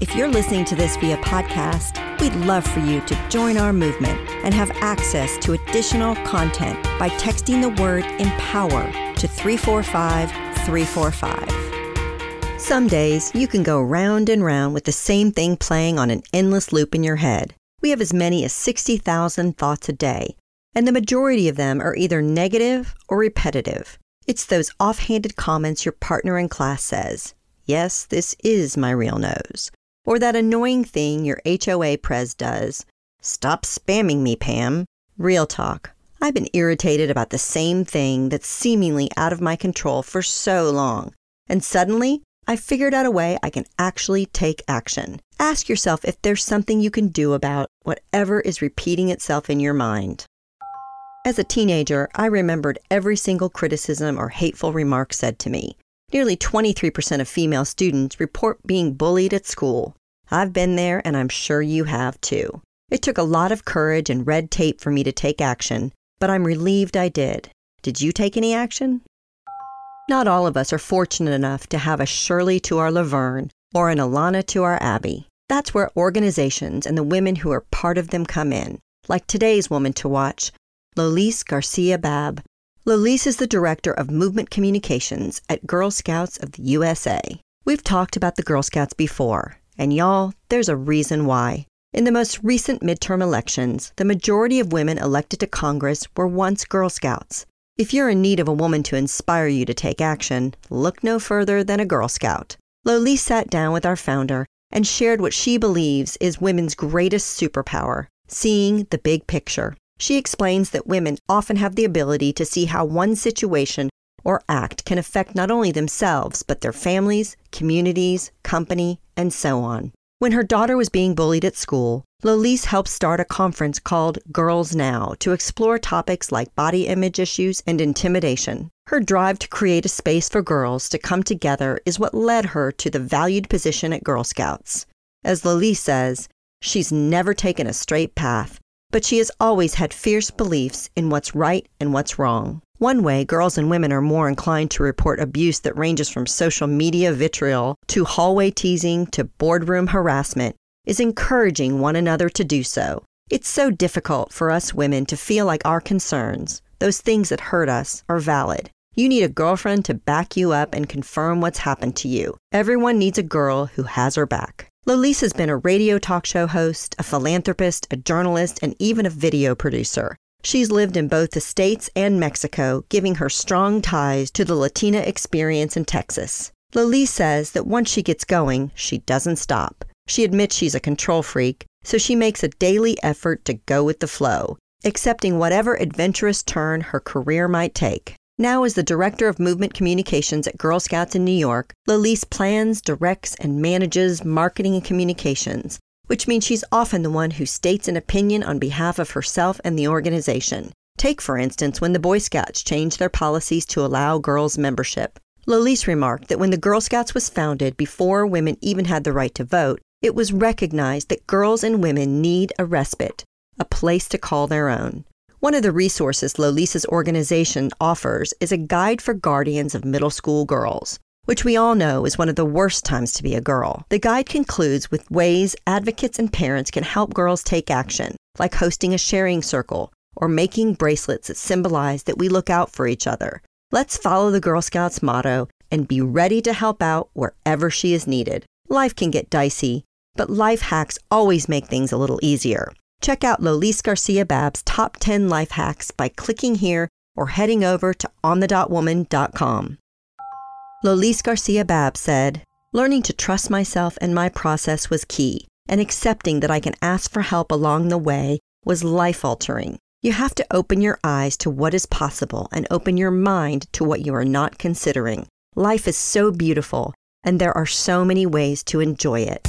If you're listening to this via podcast, we'd love for you to join our movement and have access to additional content by texting the word empower to 345 345. Some days you can go round and round with the same thing playing on an endless loop in your head. We have as many as 60,000 thoughts a day, and the majority of them are either negative or repetitive. It's those offhanded comments your partner in class says, Yes, this is my real nose. Or that annoying thing your HOA pres does, Stop spamming me, Pam. Real talk. I've been irritated about the same thing that's seemingly out of my control for so long. And suddenly, I figured out a way I can actually take action. Ask yourself if there's something you can do about whatever is repeating itself in your mind. As a teenager, I remembered every single criticism or hateful remark said to me. Nearly 23% of female students report being bullied at school. I've been there, and I'm sure you have too. It took a lot of courage and red tape for me to take action, but I'm relieved I did. Did you take any action? Not all of us are fortunate enough to have a Shirley to our Laverne or an Alana to our Abby. That's where organizations and the women who are part of them come in, like today's woman to watch, Lolise Garcia Babb. Lolise is the director of movement communications at Girl Scouts of the USA. We've talked about the Girl Scouts before, and y'all, there's a reason why. In the most recent midterm elections, the majority of women elected to Congress were once Girl Scouts. If you're in need of a woman to inspire you to take action, look no further than a Girl Scout. Lolise sat down with our founder and shared what she believes is women's greatest superpower seeing the big picture. She explains that women often have the ability to see how one situation or act can affect not only themselves, but their families, communities, company, and so on. When her daughter was being bullied at school, Lolise helped start a conference called Girls Now to explore topics like body image issues and intimidation. Her drive to create a space for girls to come together is what led her to the valued position at Girl Scouts. As Lolise says, she's never taken a straight path, but she has always had fierce beliefs in what's right and what's wrong. One way girls and women are more inclined to report abuse that ranges from social media vitriol to hallway teasing to boardroom harassment is encouraging one another to do so. It's so difficult for us women to feel like our concerns, those things that hurt us, are valid. You need a girlfriend to back you up and confirm what's happened to you. Everyone needs a girl who has her back. Lolise has been a radio talk show host, a philanthropist, a journalist, and even a video producer. She's lived in both the States and Mexico, giving her strong ties to the Latina experience in Texas. Lolise says that once she gets going, she doesn't stop. She admits she's a control freak, so she makes a daily effort to go with the flow, accepting whatever adventurous turn her career might take. Now, as the Director of Movement Communications at Girl Scouts in New York, Lolise plans, directs, and manages marketing and communications, which means she's often the one who states an opinion on behalf of herself and the organization. Take, for instance, when the Boy Scouts changed their policies to allow girls membership. Lolise remarked that when the Girl Scouts was founded before women even had the right to vote, it was recognized that girls and women need a respite, a place to call their own. One of the resources Lolise's organization offers is a guide for guardians of middle school girls, which we all know is one of the worst times to be a girl. The guide concludes with ways advocates and parents can help girls take action, like hosting a sharing circle or making bracelets that symbolize that we look out for each other. Let's follow the Girl Scouts motto and be ready to help out wherever she is needed. Life can get dicey, but life hacks always make things a little easier. Check out Lolise Garcia Babb's top 10 life hacks by clicking here or heading over to onthedotwoman.com. Lolise Garcia Babb said, Learning to trust myself and my process was key, and accepting that I can ask for help along the way was life altering. You have to open your eyes to what is possible and open your mind to what you are not considering. Life is so beautiful, and there are so many ways to enjoy it.